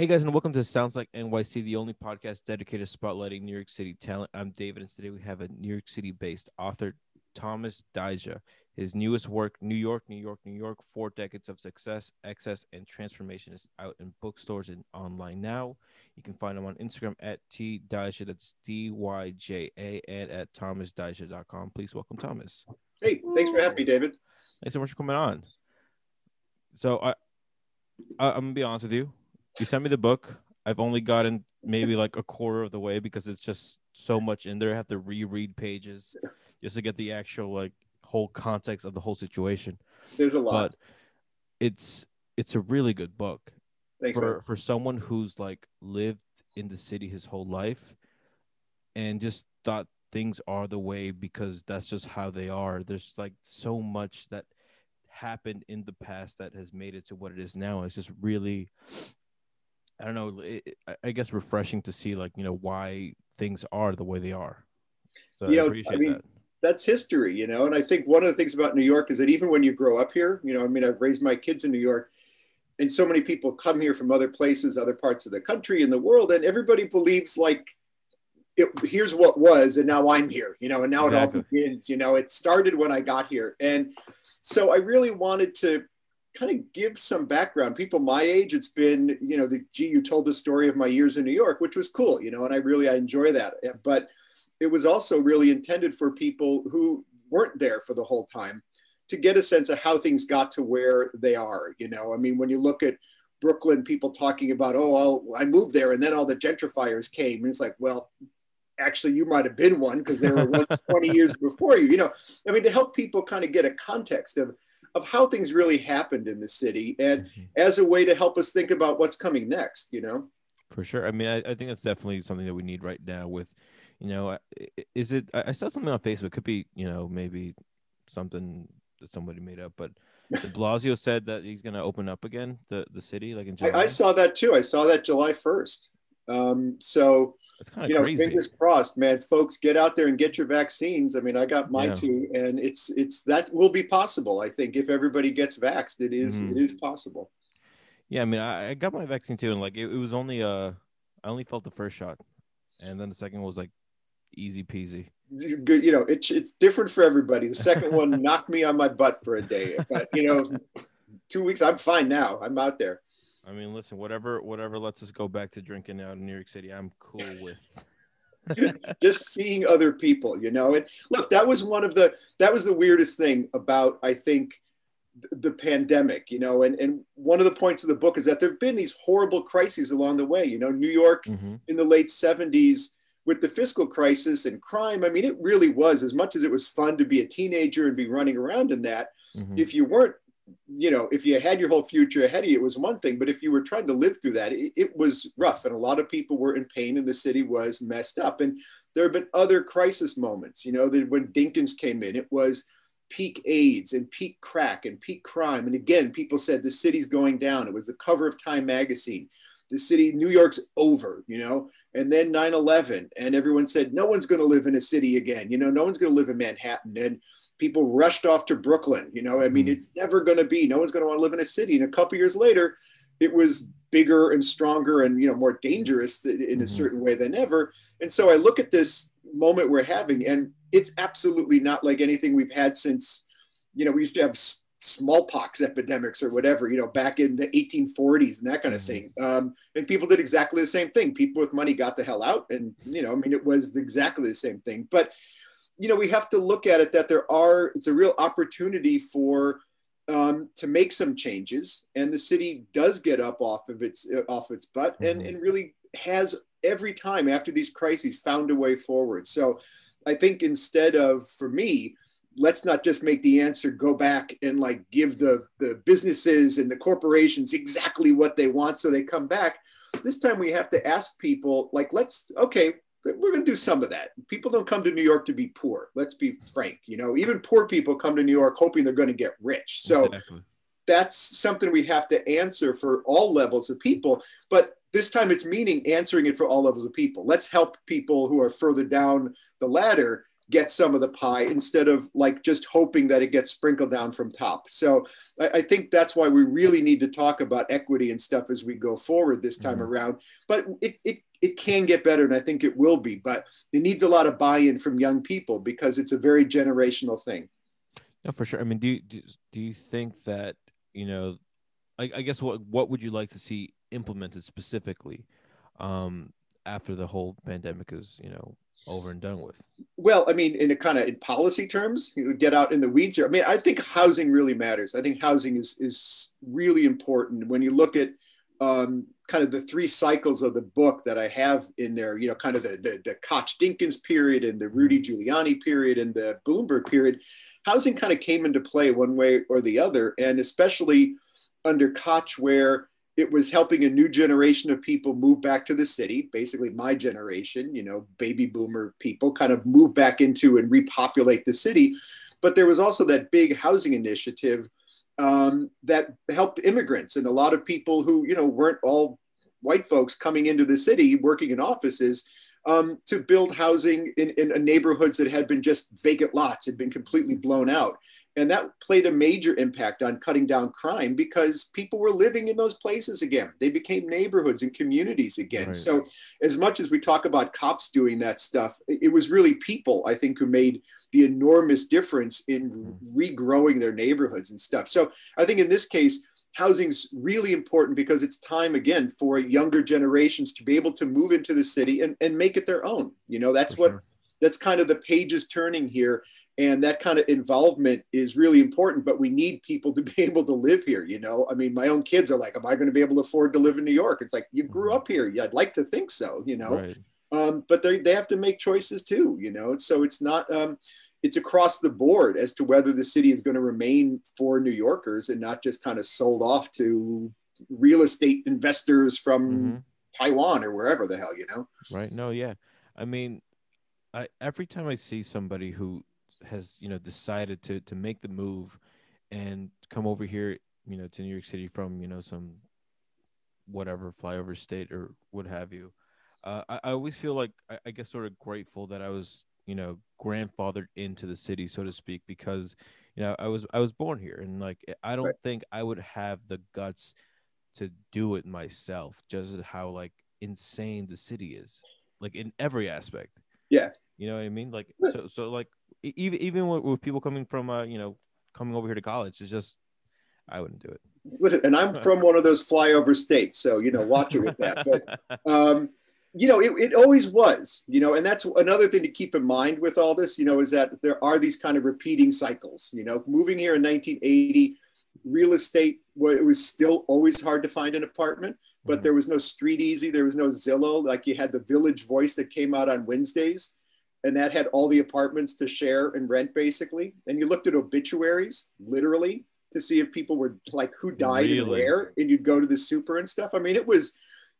Hey guys, and welcome to Sounds Like NYC, the only podcast dedicated to spotlighting New York City talent. I'm David, and today we have a New York City based author, Thomas Dyja. His newest work, New York, New York, New York Four Decades of Success, Excess, and Transformation, is out in bookstores and online now. You can find him on Instagram at T Dyja, that's D Y J A, and at thomasdyja.com. Please welcome Thomas. Hey, thanks for having me, David. Thanks so much for coming on. So I, I I'm gonna be honest with you you sent me the book. I've only gotten maybe like a quarter of the way because it's just so much in there. I have to reread pages just to get the actual like whole context of the whole situation. There's a lot. But it's it's a really good book Thanks, for man. for someone who's like lived in the city his whole life and just thought things are the way because that's just how they are. There's like so much that happened in the past that has made it to what it is now. It's just really I don't know. It, I- I guess refreshing to see like you know why things are the way they are. So Yeah, I I appreciate mean, that. That's history, you know. And I think one of the things about New York is that even when you grow up here, you know, I mean, I've raised my kids in New York, and so many people come here from other places, other parts of the country and the world, and everybody believes like, it, here's what was, and now I'm here, you know, and now it all begins. You know, it started when I got here, and so I really wanted to kind of give some background. People my age, it's been, you know, the gee, you told the story of my years in New York, which was cool, you know, and I really I enjoy that. But it was also really intended for people who weren't there for the whole time to get a sense of how things got to where they are. You know, I mean, when you look at Brooklyn, people talking about, oh, I'll, I moved there and then all the gentrifiers came. And it's like, well, actually, you might have been one because there were 20 years before you. You know, I mean, to help people kind of get a context of, of how things really happened in the city and Mhm. as a way to help us think about what's coming next, you know? For sure. I mean, I, I think that's definitely something that we need right now. With, you know, is it? I saw something on Facebook. Could be, you know, maybe something that somebody made up, but De Blasio said that he's going to open up again the the city, like in July. I, I saw that too. I saw that July 1st. Um, so, you know, crazy. fingers crossed, man. Folks, get out there and get your vaccines. I mean, I got my Yeah. two, and it's it's that will be possible. I think if everybody gets vaxxed, it is- Mhm. it is possible. Yeah, I mean, I, I got my vaccine too, and like it, it was only uh, I only felt the first shot, and then the second was like easy peasy. Good, you know, it's it's different for everybody. The second one knocked me on my butt for a day, but you know, two weeks, I'm fine now. I'm out there. I mean, listen, whatever whatever lets us go back to drinking out in New York City, I'm cool with. just seeing other people you know and look that was one of the that was the weirdest thing about i think the pandemic you know and and one of the points of the book is that there have been these horrible crises along the way you know new york Mhm. in the late 70s with the fiscal crisis and crime i mean it really was as much as it was fun to be a teenager and be running around in that Mhm. if you weren't you know if you had your whole future ahead of you it was one thing but if you were trying to live through that it, it was rough and a lot of people were in pain and the city was messed up and there have been other crisis moments you know that when dinkins came in it was peak aids and peak crack and peak crime and again people said the city's going down it was the cover of time magazine the city new york's over you know and then 9-11 and everyone said no one's going to live in a city again you know no one's going to live in manhattan and people rushed off to Brooklyn. You know, I mean, Mhm. it's never going to be. No one's going to want to live in a city. And a couple years later, it was bigger and stronger and you know more dangerous in a Mhm. certain way than ever. And so I look at this moment we're having, and it's absolutely not like anything we've had since. You know, we used to have smallpox epidemics or whatever. You know, back in the 1840s and that kind of Mhm. thing. Um, and people did exactly the same thing. People with money got the hell out, and you know, I mean, it was exactly the same thing. But you know, we have to look at it that there are, it's a real opportunity for, um, to make some changes. And the city does get up off of its, uh, off its butt and, Mhm. and really has every time after these crises found a way forward. So I think instead of, for me, let's not just make the answer go back and like give the, the businesses and the corporations exactly what they want so they come back. This time we have to ask people, like, let's, okay, we're going to do some of that. People don't come to New York to be poor. Let's be frank. You know, even poor people come to New York hoping they're going to get rich. So Exactly. that's something we have to answer for all levels of people. But this time it's meaning answering it for all levels of people. Let's help people who are further down the ladder get some of the pie instead of like just hoping that it gets sprinkled down from top. So I, I think that's why we really need to talk about equity and stuff as we go forward this time mm-hmm. around. But it, it it can get better, and I think it will be. But it needs a lot of buy-in from young people because it's a very generational thing. No, for sure. I mean, do you, do, do you think that you know? I, I guess what what would you like to see implemented specifically um, after the whole pandemic is you know over and done with? Well, I mean, in a kind of in policy terms, you know, get out in the weeds here. I mean, I think housing really matters. I think housing is is really important when you look at um, kind of the three cycles of the book that I have in there. You know, kind of the the, the Koch Dinkins period and the Rudy Giuliani period and the Bloomberg period. Housing kind of came into play one way or the other, and especially under Koch, where it was helping a new generation of people move back to the city basically my generation you know baby boomer people kind of move back into and repopulate the city but there was also that big housing initiative um, that helped immigrants and a lot of people who you know weren't all white folks coming into the city working in offices um, to build housing in, in neighborhoods that had been just vacant lots, had been completely blown out. And that played a major impact on cutting down crime because people were living in those places again. They became neighborhoods and communities again. Right. So, as much as we talk about cops doing that stuff, it was really people, I think, who made the enormous difference in mm-hmm. regrowing their neighborhoods and stuff. So, I think in this case, housing's really important because it's time again for younger generations to be able to move into the city and, and make it their own you know that's for what sure. That's kind of the pages turning here and that kind of involvement is really important but we need people to be able to live here you know i mean my own kids are like am i going to be able to afford to live in new york it's like you grew mm-hmm. up here i'd like to think so you know right. um, but they, they have to make choices too you know so it's not um, it's across the board as to whether the city is going to remain for New Yorkers and not just kind of sold off to real estate investors from mm-hmm. Taiwan or wherever the hell, you know? Right. No, yeah. I mean, I every time I see somebody who has, you know, decided to to make the move and come over here, you know, to New York City from, you know, some whatever flyover state or what have you. Uh, I, I always feel like I, I guess sort of grateful that I was you know grandfathered into the city so to speak because you know i was i was born here and like i don't right. think i would have the guts to do it myself just how like insane the city is like in every aspect yeah. You know what i mean? Like so so like even even with, with people coming from uh you know coming over here to college it's just i wouldn't do it. Listen, and i'm from one of those flyover states so you know watch it with that. But um you know, it, it always was, you know, and that's another thing to keep in mind with all this, you know, is that there are these kind of repeating cycles, you know, moving here in 1980, real estate, well, it was still always hard to find an apartment, but mm-hmm. there was no StreetEasy, there was no Zillow, like you had the Village Voice that came out on Wednesdays, and that had all the apartments to share and rent basically. And you looked at obituaries, literally, to see if people were like who died really? and where, and you'd go to the super and stuff. I mean, it was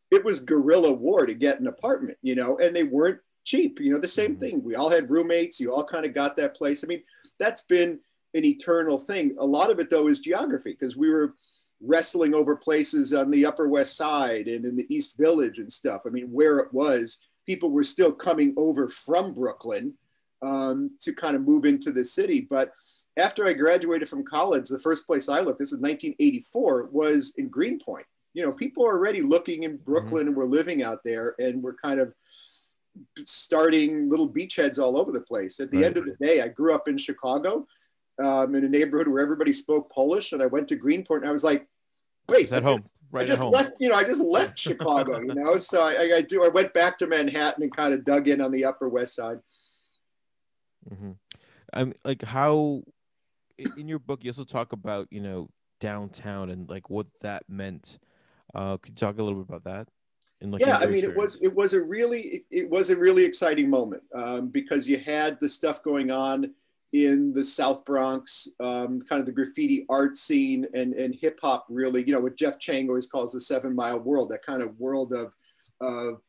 it was guerrilla war to get an apartment, you know, and they weren't cheap. You know, the same mm-hmm. thing. We all had roommates. You all kind of got that place. I mean, that's been an eternal thing. A lot of it though is geography because we were wrestling over places on the Upper West Side and in the East Village and stuff. I mean, where it was, people were still coming over from Brooklyn um, to kind of move into the city. But after I graduated from college, the first place I looked, this was 1984, was in Greenpoint you know, people are already looking in Brooklyn mm-hmm. and we're living out there and we're kind of starting little beachheads all over the place. At the right. end of the day, I grew up in Chicago um, in a neighborhood where everybody spoke Polish and I went to Greenpoint and I was like, wait, at home. Right I just left, you know, I just left Chicago, you know. So I, I, do. I went back to Manhattan and kind of dug in on the Upper West Side. Mm-hmm. I'm like how in your book you also talk about you know downtown and like what that meant uh, could you talk a little bit about that? Like yeah, I mean, experience? it was it was a really it, it was a really exciting moment um, because you had the stuff going on in the South Bronx, um, kind of the graffiti art scene and and hip hop. Really, you know, what Jeff Chang always calls the Seven Mile World, that kind of world of of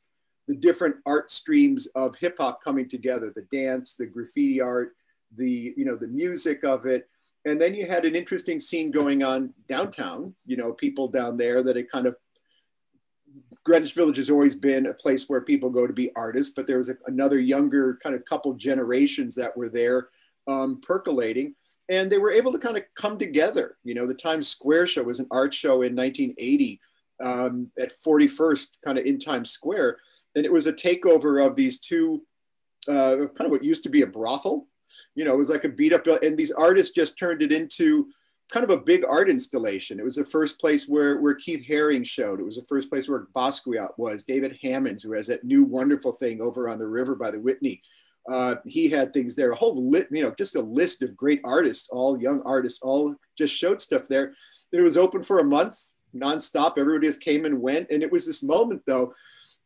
the different art streams of hip hop coming together, the dance, the graffiti art, the you know the music of it, and then you had an interesting scene going on downtown, you know, people down there that had kind of Greenwich Village has always been a place where people go to be artists, but there was a, another younger kind of couple generations that were there um, percolating, and they were able to kind of come together. You know, the Times Square show was an art show in 1980 um, at 41st, kind of in Times Square, and it was a takeover of these two, uh, kind of what used to be a brothel. You know, it was like a beat up, and these artists just turned it into kind of a big art installation. It was the first place where, where Keith Haring showed. It was the first place where Basquiat was. David Hammons, who has that new wonderful thing over on the river by the Whitney. Uh, he had things there, a whole lit, you know, just a list of great artists, all young artists, all just showed stuff there. It was open for a month, nonstop. Everybody just came and went. And it was this moment though,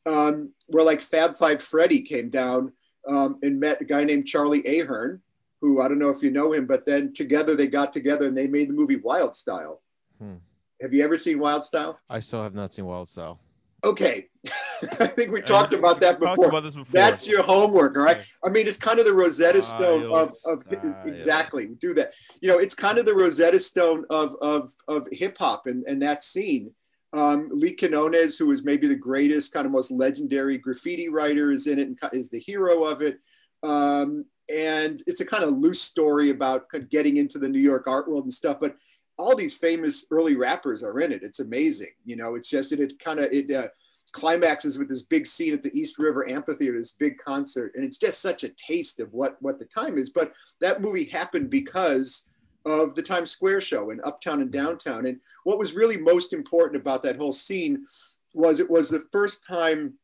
um, where like Fab Five Freddy came down um, and met a guy named Charlie Ahearn, who I don't know if you know him, but then together they got together and they made the movie Wild Style. Hmm. Have you ever seen Wild Style? I still have not seen Wild Style. Okay. I think we talked about that before. About before. That's your homework, all right? I mean, it's kind of the Rosetta Stone of, of exactly do that. You know, it's kind of the Rosetta Stone of of of hip hop and, and that scene. Um, Lee Quinones, who is maybe the greatest, kind of most legendary graffiti writer, is in it and is the hero of it. Um, and it's a kind of loose story about getting into the New York art world and stuff. But all these famous early rappers are in it. It's amazing. You know, it's just it, it kind of it uh, climaxes with this big scene at the East River Amphitheater, this big concert, and it's just such a taste of what what the time is. But that movie happened because of the Times Square show in Uptown and Downtown. And what was really most important about that whole scene was it was the first time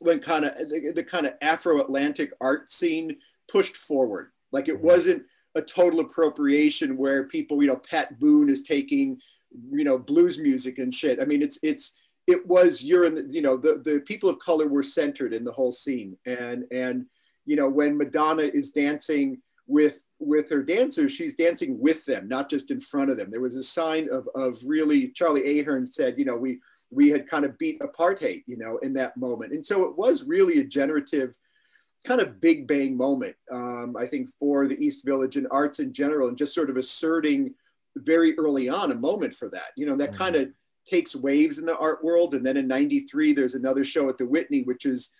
when kind of the, the kind of Afro-Atlantic art scene pushed forward. Like it mm-hmm. wasn't a total appropriation where people, you know, Pat Boone is taking, you know, blues music and shit. I mean, it's it's it was you're in the, you know, the the people of color were centered in the whole scene. And and you know, when Madonna is dancing with with her dancers, she's dancing with them, not just in front of them. There was a sign of of really Charlie Ahearn said, you know, we we had kind of beat apartheid, you know, in that moment. And so it was really a generative kind of big bang moment, um, I think, for the East Village and arts in general, and just sort of asserting very early on a moment for that. You know, that mm-hmm. kind of takes waves in the art world. And then in 93, there's another show at the Whitney, which is,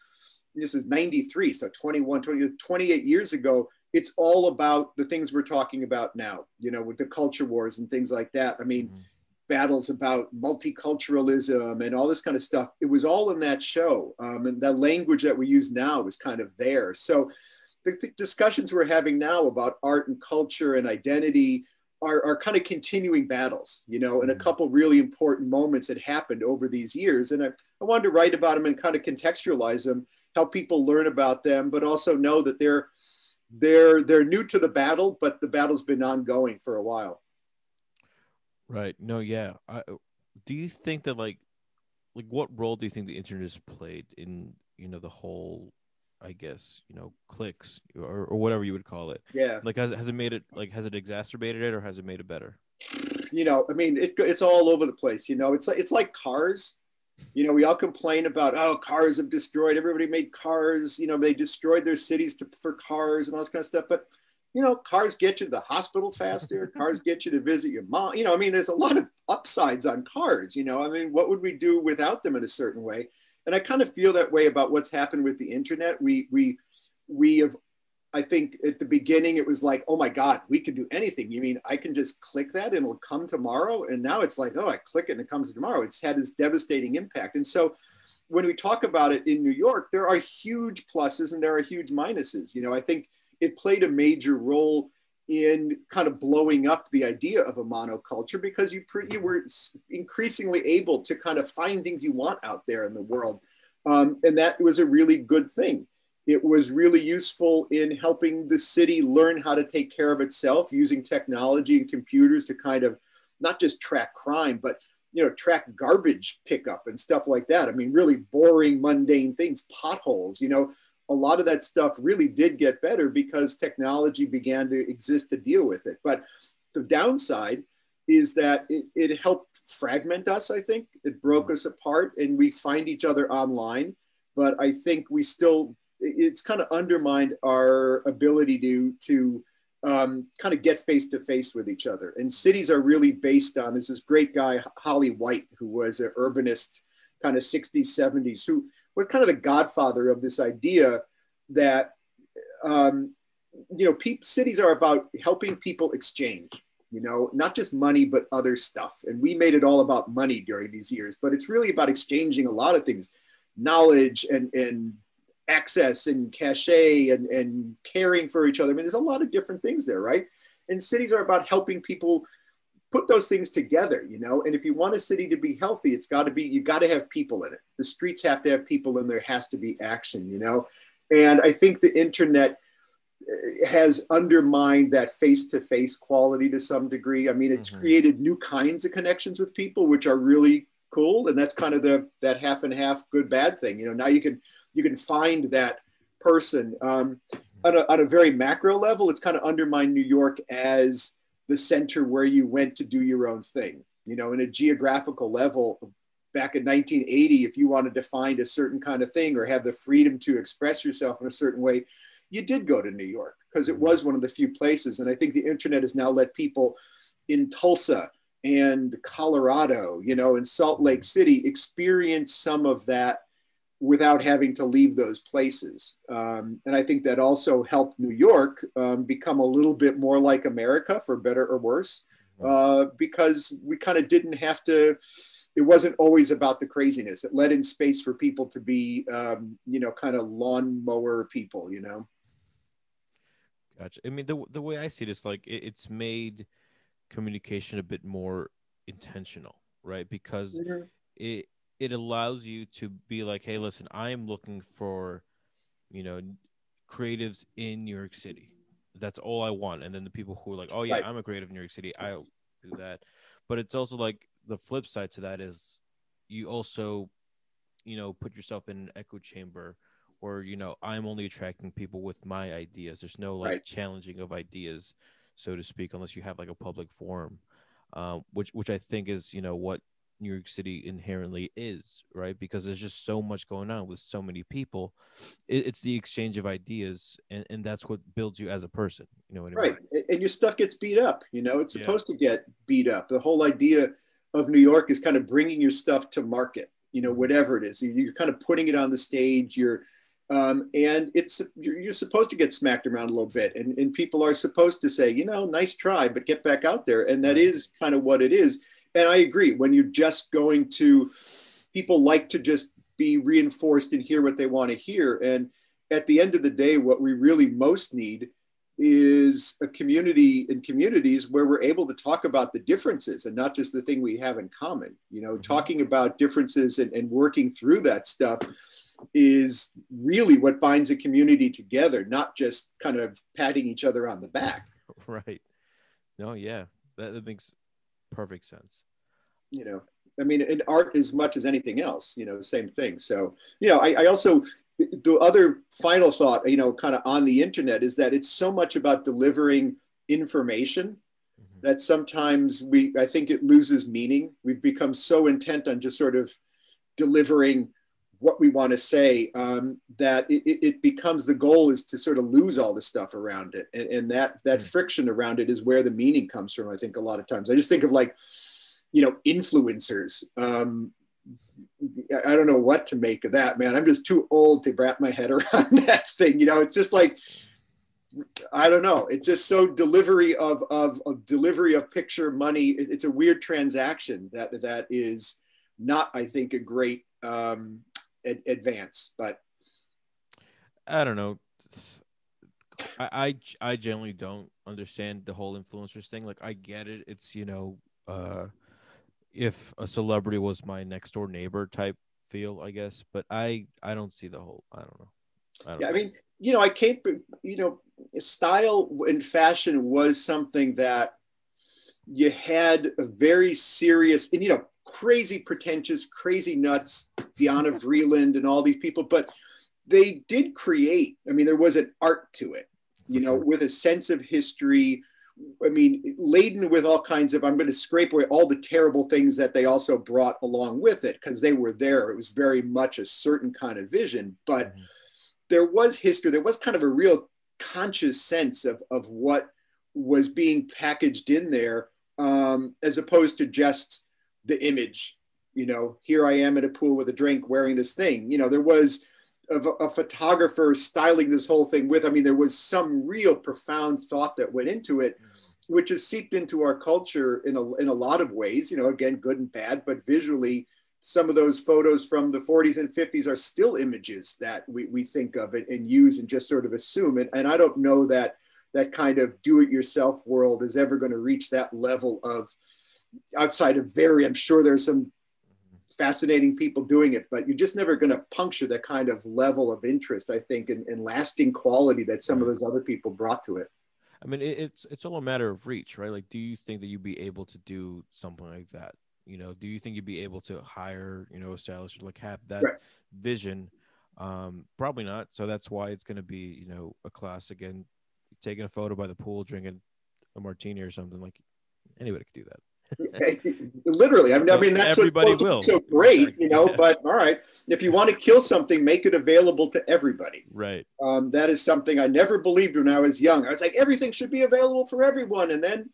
this is 93, so 21, 20, 28 years ago. It's all about the things we're talking about now, you know, with the culture wars and things like that. I mean, mm-hmm battles about multiculturalism and all this kind of stuff. It was all in that show. Um, and the language that we use now was kind of there. So the, the, discussions we're having now about art and culture and identity are, are kind of continuing battles, you know, and a mm-hmm. couple really important moments that happened over these years. And I, I wanted to write about them and kind of contextualize them, help people learn about them, but also know that they're they're they're new to the battle, but the battle's been ongoing for a while. Right. No, yeah. I, do you think that like like what role do you think the internet has played in, you know, the whole I guess, you know, clicks or, or whatever you would call it. Yeah. Like has has it made it like has it exacerbated it or has it made it better? You know, I mean, it, it's all over the place, you know. It's like it's like cars. You know, we all complain about oh, cars have destroyed. Everybody made cars. You know, they destroyed their cities to, for cars and all this kind of stuff. But you know, cars get you to the hospital faster. cars get you to visit your mom. You know, I mean, there's a lot of upsides on cars. You know, I mean, what would we do without them in a certain way? And I kind of feel that way about what's happened with the internet. We we we have. I think at the beginning it was like, oh my God, we can do anything. You mean I can just click that and it'll come tomorrow? And now it's like, oh, I click it and it comes tomorrow. It's had this devastating impact. And so when we talk about it in New York, there are huge pluses and there are huge minuses. You know, I think it played a major role in kind of blowing up the idea of a monoculture because you, pre- you were increasingly able to kind of find things you want out there in the world. Um, and that was a really good thing. It was really useful in helping the city learn how to take care of itself using technology and computers to kind of not just track crime, but you know, track garbage pickup and stuff like that. I mean, really boring, mundane things, potholes, you know, a lot of that stuff really did get better because technology began to exist to deal with it. But the downside is that it, it helped fragment us, I think. It broke us apart and we find each other online. But I think we still, it's kind of undermined our ability to, to um, kind of get face to face with each other. And cities are really based on, there's this great guy, Holly Whyte, who was an urbanist kind of 60s, 70s, who was kind of the godfather of this idea that, um, you know, pe- cities are about helping people exchange, you know, not just money, but other stuff. And we made it all about money during these years, but it's really about exchanging a lot of things, knowledge and, and access and cachet and, and caring for each other. I mean, there's a lot of different things there, right? And cities are about helping people put those things together, you know. And if you want a city to be healthy, it's got to be you got to have people in it. The streets have to have people, and there has to be action, you know. And I think the internet uh, has undermined that face-to-face quality to some degree. I mean, it's mm-hmm. created new kinds of connections with people, which are really cool, and that's kind of the that half and half good bad thing. You know, now you can you can find that person. Um, on, a, on a very macro level, it's kind of undermined New York as the center where you went to do your own thing. You know, in a geographical level, back in 1980, if you wanted to find a certain kind of thing or have the freedom to express yourself in a certain way, you did go to New York because it mm-hmm. was one of the few places. And I think the internet has now let people in Tulsa and Colorado, you know, in Salt Lake City experience some of that without having to leave those places. Um, and I think that also helped New York um, become a little bit more like America, for better or worse, uh, because we kind of didn't have to. It wasn't always about the craziness. It let in space for people to be, um, you know, kind of lawnmower people, you know. Gotcha. I mean, the the way I see it is like it, it's made communication a bit more intentional, right? Because mm-hmm. it it allows you to be like, hey, listen, I am looking for, you know, creatives in New York City. That's all I want. And then the people who are like, oh yeah, right. I'm a creative in New York City, I'll do that. But it's also like the flip side to that is you also, you know, put yourself in an echo chamber where, you know, I'm only attracting people with my ideas. There's no like right. challenging of ideas, so to speak, unless you have like a public forum. Um, which which I think is, you know, what New York City inherently is, right? Because there's just so much going on with so many people. It, it's the exchange of ideas, and, and that's what builds you as a person. You know what right. I mean? And your stuff gets beat up. You know, it's supposed yeah. to get beat up. The whole idea of New York is kind of bringing your stuff to market. You know, whatever it is, you're kind of putting it on the stage. You're um, and it's you're, you're, supposed to get smacked around a little bit and, and people are supposed to say you know nice try but get back out there and that is kind of what it is and I agree. When you're just going to, people like to just be reinforced and hear what they want to hear. And at the end of the day, what we really most need is a community in communities where we're able to talk about the differences and not just the thing we have in common. You know, mm-hmm. talking about differences and, and working through that stuff is really what binds a community together, not just kind of patting each other on the back. Right. No, yeah, that, that makes perfect sense. You know, I mean, in art as much as anything else, you know, same thing. So, you know, I, I also, the other final thought, you know, kind of on the internet is that it's so much about delivering information mm-hmm. that sometimes we, I think it loses meaning. We've become so intent on just sort of delivering what we want to say um, that it, it, becomes the goal is to sort of lose all the stuff around it and, and that that mm. friction around it is where the meaning comes from i think a lot of times i just think of like you know influencers um, i don't know what to make of that man i'm just too old to wrap my head around that thing you know it's just like I don't know. It's just so delivery of, of, of delivery of picture money. It's a weird transaction that that is not, I think, a great um, ad- advance. But I don't know. I, I I generally don't understand the whole influencers thing. Like I get it. It's you know, uh, if a celebrity was my next door neighbor type feel, I guess. But I I don't see the whole. I don't know. I don't yeah, know. I mean, you know, I can't. You know, style and fashion was something that you had a very serious, and you know, crazy pretentious, crazy nuts, Diana Vreeland and all these people, but they did create. I mean, there was an art to it, you know, with a sense of history. I mean, laden with all kinds of, I'm going to scrape away all the terrible things that they also brought along with it because they were there. It was very much a certain kind of vision, but mm-hmm. there was history. There was kind of a real conscious sense of, of what was being packaged in there um, as opposed to just the image you know, here I am at a pool with a drink wearing this thing. You know, there was a, a photographer styling this whole thing with. I mean, there was some real profound thought that went into it, mm-hmm. which has seeped into our culture in a, in a lot of ways, you know, again, good and bad, but visually, some of those photos from the 40s and 50s are still images that we, we think of and, and use and just sort of assume. And, and I don't know that that kind of do it yourself world is ever going to reach that level of outside of very, I'm sure there's some fascinating people doing it, but you're just never going to puncture that kind of level of interest, I think, and, and lasting quality that some of those other people brought to it. I mean, it's it's all a matter of reach, right? Like, do you think that you'd be able to do something like that? You know, do you think you'd be able to hire, you know, a stylist like have that right. vision? Um, probably not. So that's why it's going to be, you know, a class again, taking a photo by the pool, drinking a martini or something. Like anybody could do that. Literally, I mean, I mean that's everybody what's will. so great, you know. Yeah. But all right, if you want to kill something, make it available to everybody. Right. Um, that is something I never believed when I was young. I was like, everything should be available for everyone, and then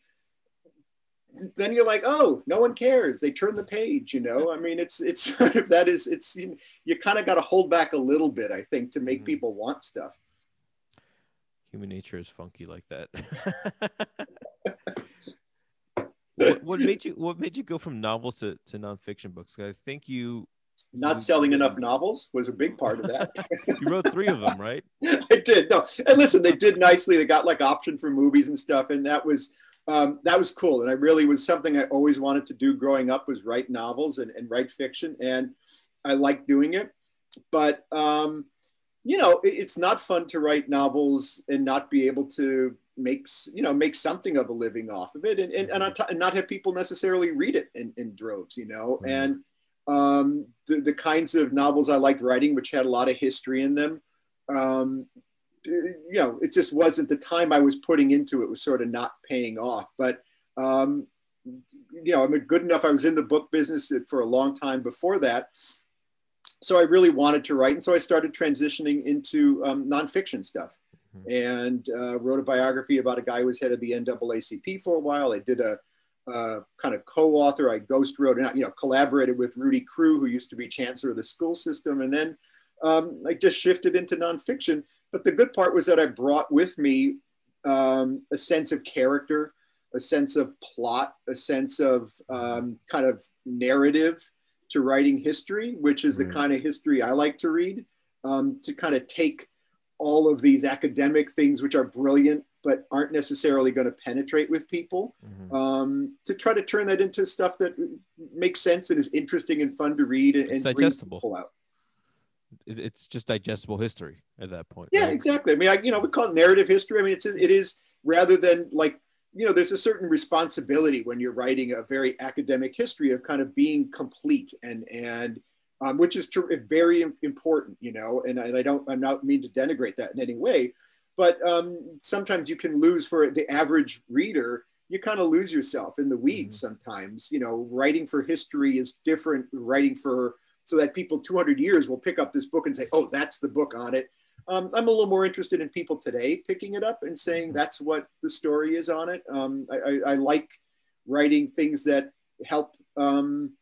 then you're like, oh, no one cares. They turn the page, you know. I mean, it's it's sort of that is it's you, you kind of got to hold back a little bit, I think, to make mm-hmm. people want stuff. Human nature is funky like that. what, what, made you what made you go from novels to, to nonfiction books? I think you not selling enough novels was a big part of that. you wrote three of them, right? I did. No, and listen, they did nicely. They got like option for movies and stuff, and that was um, that was cool. And I really was something I always wanted to do growing up was write novels and, and write fiction, and I like doing it. But um, you know, it, it's not fun to write novels and not be able to makes you know make something of a living off of it. And, and, and, not, and not have people necessarily read it in, in droves you know? Mm-hmm. and um, the, the kinds of novels i liked writing which had a lot of history in them um, you know it just wasn't the time i was putting into it was sort of not paying off. But um, you know i'm good enough i was in the book business for a long time before that so i really wanted to write. And so i started transitioning into um, nonfiction stuff. mm-hmm. And uh, wrote a biography about a guy who was head of the NAACP for a while. I did a uh, kind of co-author. I ghost wrote and you know collaborated with Rudy Crew, who used to be chancellor of the school system, and then um, I just shifted into nonfiction. But the good part was that I brought with me um, a sense of character, a sense of plot, a sense of um, kind of narrative to writing history, which is mm-hmm. the kind of history I like to read. Um, to kind of take all of these academic things which are brilliant but aren't necessarily going to penetrate with people mm-hmm. um, to try to turn that into stuff that makes sense and is interesting and fun to read and, and digestible out. it's just digestible history at that point yeah right? exactly i mean I, you know we call it narrative history i mean it's it is rather than like you know there's a certain responsibility when you're writing a very academic history of kind of being complete and and um, which is very important, you know, and I, and I, don't, I'm not mean to denigrate that in any way, but um, sometimes you can lose for the average reader, you kind of lose yourself in the weeds mm-hmm. sometimes, you know, writing for history is different writing for, so that people 200 years will pick up this book and say, oh, that's the book on it. Um, I'm a little more interested in people today picking it up and saying mm-hmm. that's what the story is on it. Um, I, I, I, like writing things that help um,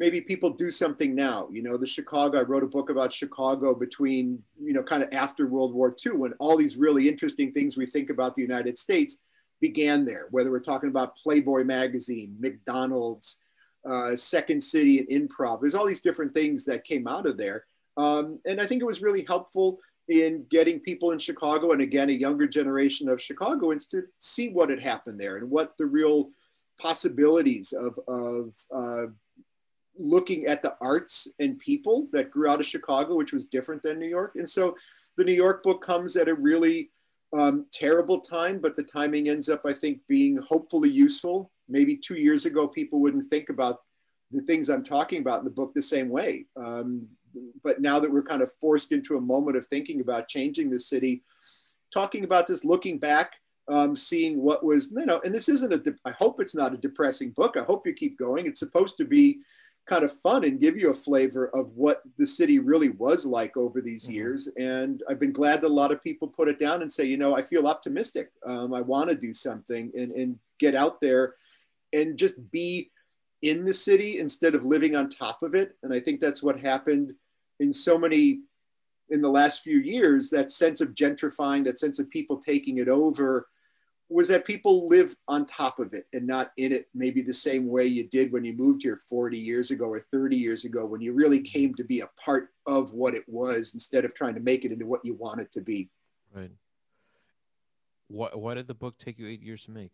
maybe people do something now. You know, the Chicago, I wrote a book about Chicago between, you know, kind of after World War II when all these really interesting things we think about the United States began there, whether we're talking about Playboy magazine, McDonald's, uh, Second City and improv. There's all these different things that came out of there. Um, and I think it was really helpful in getting people in Chicago and again, a younger generation of Chicagoans to see what had happened there and what the real possibilities of, of uh, looking at the arts and people that grew out of Chicago, which was different than New York. And so the New York book comes at a really um, terrible time, but the timing ends up, I think, being hopefully useful. Maybe two years ago, people wouldn't think about the things I'm talking about in the book the same way. Um, but now that we're kind of forced into a moment of thinking about changing the city, talking about this, looking back, um, seeing what was, you know, and this isn't a, I hope it's not a depressing book. I hope you keep going. It's supposed to be kind of fun and give you a flavor of what the city really was like over these mm-hmm. years. And I've been glad that a lot of people put it down and say, you know, I feel optimistic. Um, I want to do something and, and get out there and just be in the city instead of living on top of it. And I think that's what happened in so many in the last few years. That sense of gentrifying, that sense of people taking it over, was that people live on top of it and not in it maybe the same way you did when you moved here 40 years ago or 30 years ago when you really came to be a part of what it was instead of trying to make it into what you want it to be. Right. Why, why did the book take you eight years to make?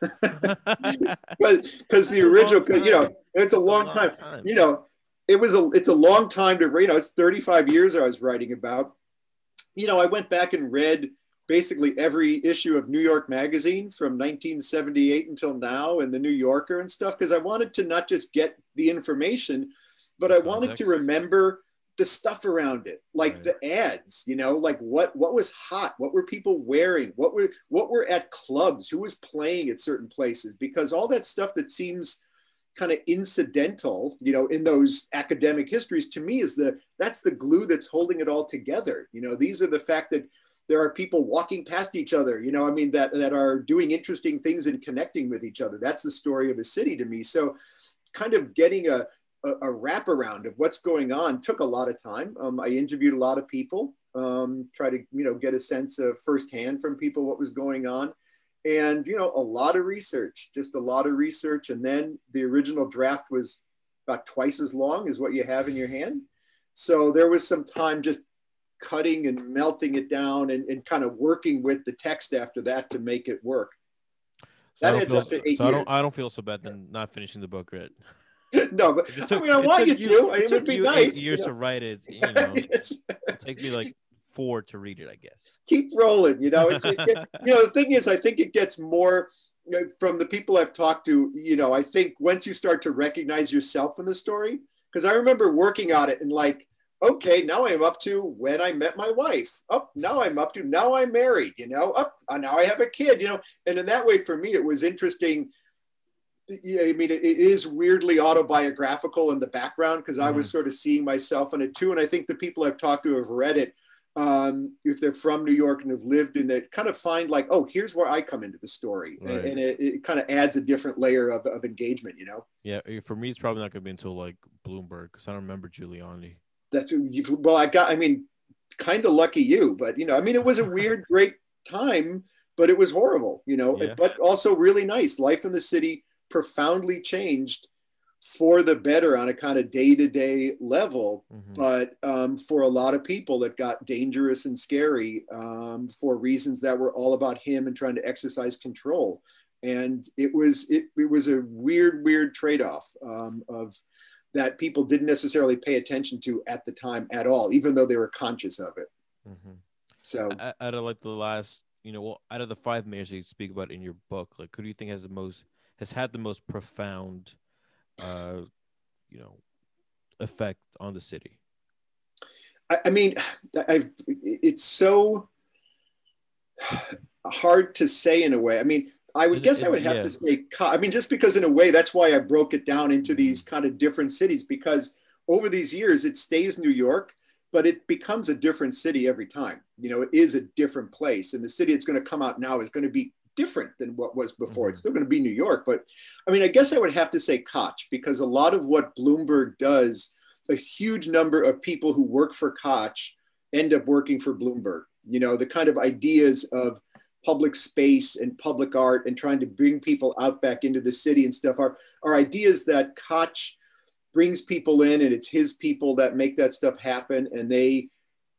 Because the original you know it's a long, long time. time. You know it was a it's a long time to you know it's 35 years i was writing about. You know i went back and read basically every issue of New York Magazine from 1978 until now and the New Yorker and stuff because I wanted to not just get the information, but I wanted to remember the stuff around it, like right. the ads, you know, like what what was hot, what were people wearing, what were what were at clubs, who was playing at certain places, because all that stuff that seems kind of incidental, you know, in those academic histories to me is the that's the glue that's holding it all together. You know, these are the fact that there are people walking past each other you know i mean that that are doing interesting things and connecting with each other. That's the story of a city to me. So kind of getting a a, a wraparound of what's going on took a lot of time. Um, i interviewed a lot of people um, try to you know get a sense of firsthand from people what was going on. And you know a lot of research just a lot of research. And then the original draft was about twice as long as what you have in your hand. So there was some time just cutting and melting it down and, and kind of working with the text after that to make it work. So, that I don't, feel, so I don't, I don't feel so bad than not finishing the book, right? no, but took, I mean, I want you to. It, it would be nice. Eight years you know? to write it. You know, it take me like four to read it, I guess. Keep rolling. You know, it's, it, you know, the thing is, I think it gets more from the people I've talked to. You know, I think once you start to recognize yourself in the story, because I remember working on it and like okay, now I'm up to when I met my wife. Up oh, now I'm up to now I'm married, you know, up oh, now I have a kid, you know. And in that way, for me, it was interesting. Yeah, I mean, it, is weirdly autobiographical in the background because mm-hmm. I was mm-hmm. sort of seeing myself in it too. And I think the people I've talked to have read it, um, if they're from New York and have lived in it, kind of find like, oh, here's where I come into the story. Right. And, and, it, it kind of adds a different layer of, of engagement, you know? Yeah. For me, it's probably not going to be until like Bloomberg because I don't remember Giuliani that's well i got i mean kind of lucky you but you know i mean it was a weird great time but it was horrible you know yeah. but also really nice life in the city profoundly changed for the better on a kind of day-to-day level mm-hmm. but um, for a lot of people it got dangerous and scary um, for reasons that were all about him and trying to exercise control and it was it, it was a weird weird trade-off um, of that people didn't necessarily pay attention to at the time at all, even though they were conscious of it. Mm-hmm. So, out of like the last, you know, well, out of the five mayors you speak about in your book, like who do you think has the most has had the most profound, uh, you know, effect on the city? I, I mean, I've it's so hard to say in a way. I mean, I would guess I would have yeah. to say, I mean, just because in a way, that's why I broke it down into these kind of different cities because over these years it stays New York, but it becomes a different city every time. You know, it is a different place. And the city it's going to come out now is going to be different than what was before. Mm-hmm. It's still going to be New York. But I mean, I guess I would have to say Koch because a lot of what Bloomberg does, a huge number of people who work for Koch end up working for Bloomberg. You know, the kind of ideas of public space and public art and trying to bring people out back into the city and stuff. Are, are ideas that Koch brings people in and it's his people that make that stuff happen and they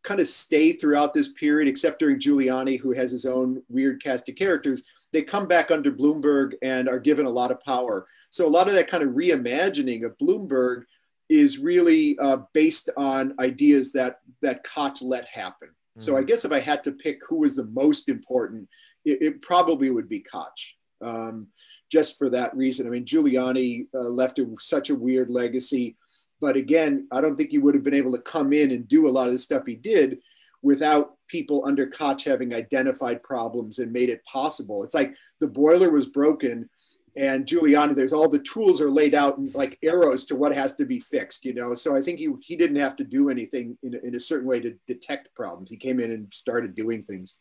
kind of stay throughout this period except during Giuliani who has his own weird cast of characters. They come back under Bloomberg and are given a lot of power. So a lot of that kind of reimagining of Bloomberg is really uh, based on ideas that that Koch let happen so I mm-hmm. guess if I had to pick who was the most important, it, it probably would be Koch. Um, just for that reason. I mean, Giuliani uh, left a, such a weird legacy, but again, I don't think he would have been able to come in and do a lot of the stuff he did without people under Koch having identified problems and made it possible. It's like the boiler was broken, and Giuliani, there's all the tools are laid out and like arrows to what has to be fixed, you know. So I think he he didn't have to do anything in a, in a certain way to detect problems. He came in and started doing things.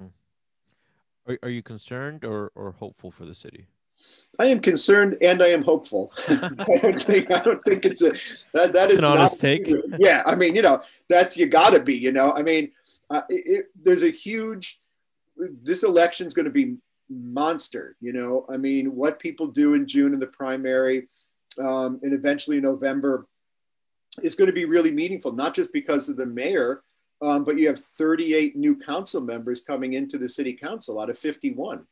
Mm-hmm. Are, are you concerned or or hopeful for the city? I am concerned and I am hopeful. I don't think I don't think it's a that that is an honest take. Yeah, I mean, you know, that's you got to be. You know, I mean, uh, it, it, there's a huge. This election's going to be monster. You know, I mean, what people do in June in the primary, um, and eventually November, is going to be really meaningful. Not just because of the mayor, um, but you have 38 new council members coming into the city council out of 51.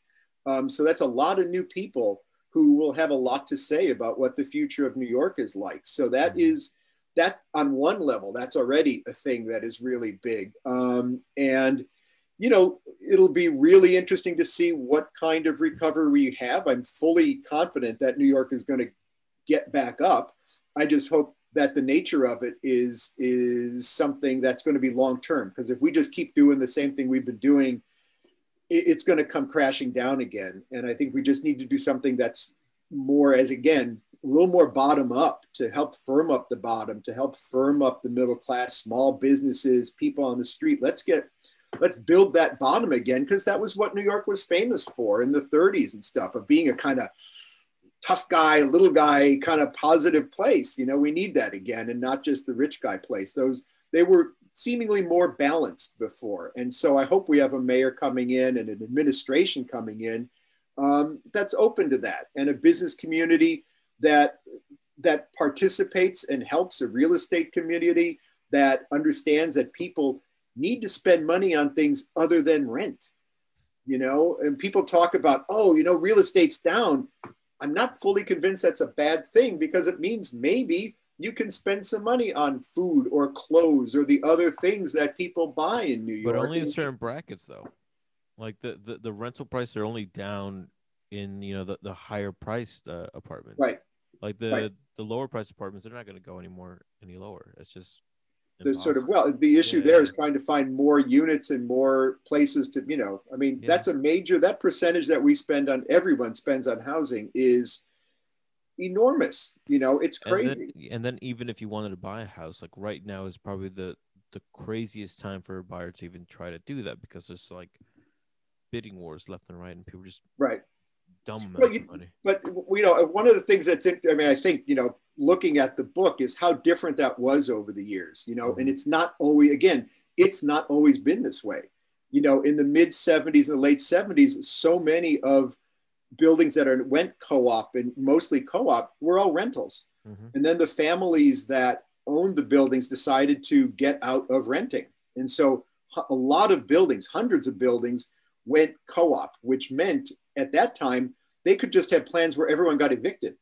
Um, so that's a lot of new people who will have a lot to say about what the future of New York is like. So that mm-hmm. is that on one level, that's already a thing that is really big. Um, and you know, it'll be really interesting to see what kind of recovery we have. I'm fully confident that New York is going to get back up. I just hope that the nature of it is is something that's going to be long term. Because if we just keep doing the same thing we've been doing it's going to come crashing down again. And I think we just need to do something that's more, as again, a little more bottom up to help firm up the bottom, to help firm up the middle class, small businesses, people on the street. Let's get, let's build that bottom again, because that was what New York was famous for in the 30s and stuff of being a kind of tough guy, little guy, kind of positive place. You know, we need that again, and not just the rich guy place. Those they were seemingly more balanced before. And so I hope we have a mayor coming in and an administration coming in um, that's open to that and a business community that that participates and helps a real estate community that understands that people need to spend money on things other than rent you know and people talk about oh you know real estate's down i'm not fully convinced that's a bad thing because it means maybe you can spend some money on food or clothes or the other things that people buy in New York. But only in certain brackets, though. Like the, the, the rental price are only down in you know the, the higher priced uh, apartments. Right. Like the right. the lower price apartments, they're not going to go anymore any lower. It's just the sort of well the issue yeah, there is trying to find more units and more places to you know i mean yeah. that's a major that percentage that we spend on everyone spends on housing is enormous. You know, it's crazy. And then, and then, even if you wanted to buy a house, like right now is probably the the craziest time for a buyer to even try to do that because there's like bidding wars left and right, and people just right dumb well, you, of money. But you know, one of the things that's I mean, I think you know, looking at the book is how different that was over the years. You know, mm-hmm. and it's not always again, it's not always been this way. You know, in the mid 70s and the late 70s, so many of buildings that are went co-op and mostly co-op were all rentals. Mm-hmm. And then the families that owned the buildings decided to get out of renting. And so a lot of buildings, hundreds of buildings went co-op, which meant at that time they could just have plans where everyone got evicted.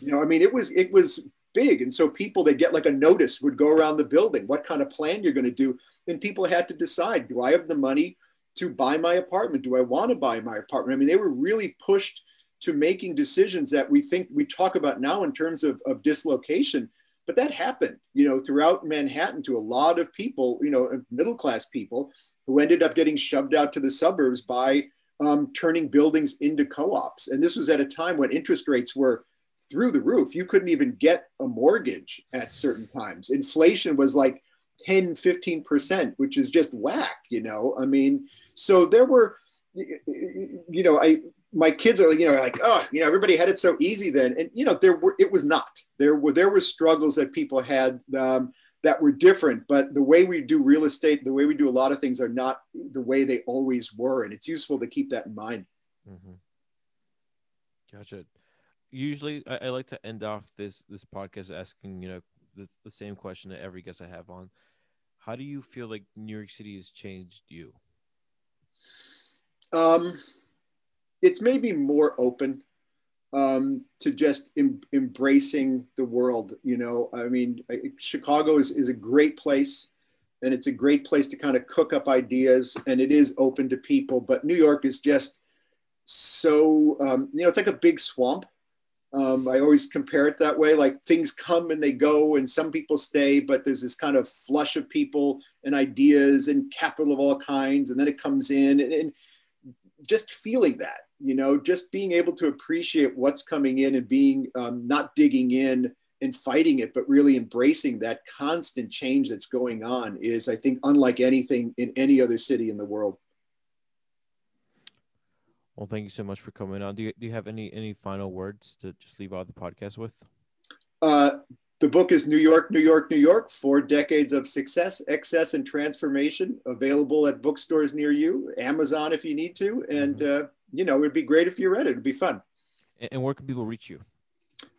You know, I mean, it was it was big, and so people they get like a notice would go around the building, what kind of plan you're going to do, and people had to decide: do I have the money to buy my apartment? Do I want to buy my apartment? I mean, they were really pushed to making decisions that we think we talk about now in terms of, of dislocation. But that happened, you know, throughout Manhattan to a lot of people, you know, middle class people who ended up getting shoved out to the suburbs by um, turning buildings into co ops. And this was at a time when interest rates were through the roof. You couldn't even get a mortgage at certain times. Inflation was like 10, 15%, which is just whack, you know? I mean, so there were, you know, I, my kids are, you know, like, oh, you know, everybody had it so easy then. And, you know, there were, it was not, there were, there were struggles that people had um, that were different, but the way we do real estate, the way we do a lot of things are not the way they always were. And it's useful to keep that in mind. Mm-hmm. Gotcha. Usually I, I like to end off this, this podcast asking, you know, the, the same question that every guest I have on. How do you feel like New York City has changed you? Um, it's maybe more open um, to just em- embracing the world. You know, I mean, Chicago is, is a great place and it's a great place to kind of cook up ideas and it is open to people. But New York is just so, um, you know, it's like a big swamp um, I always compare it that way. Like things come and they go, and some people stay, but there's this kind of flush of people and ideas and capital of all kinds, and then it comes in, and, and just feeling that, you know, just being able to appreciate what's coming in and being um, not digging in and fighting it, but really embracing that constant change that's going on is, I think, unlike anything in any other city in the world. Well, thank you so much for coming on. Do you do you have any any final words to just leave out the podcast with? Uh, the book is New York, New York, New York: Four Decades of Success, Excess, and Transformation. Available at bookstores near you, Amazon if you need to, and uh, you know it'd be great if you read it. It'd be fun. And, where can people reach you?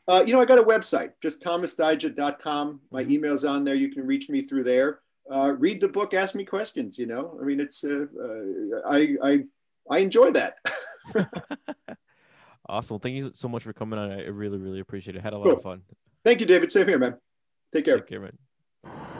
Uh, you know, I got a website, just thomasdyja.com. My email's on there. You can reach me through there. Uh, read the book, ask me questions. You know, I mean, it's uh, uh, I I I enjoy that. awesome. Thank you so much for coming on. I really really appreciate it. Had a lot Cool. of fun. Thank you, David. Same here, man. Take care. Take care, man.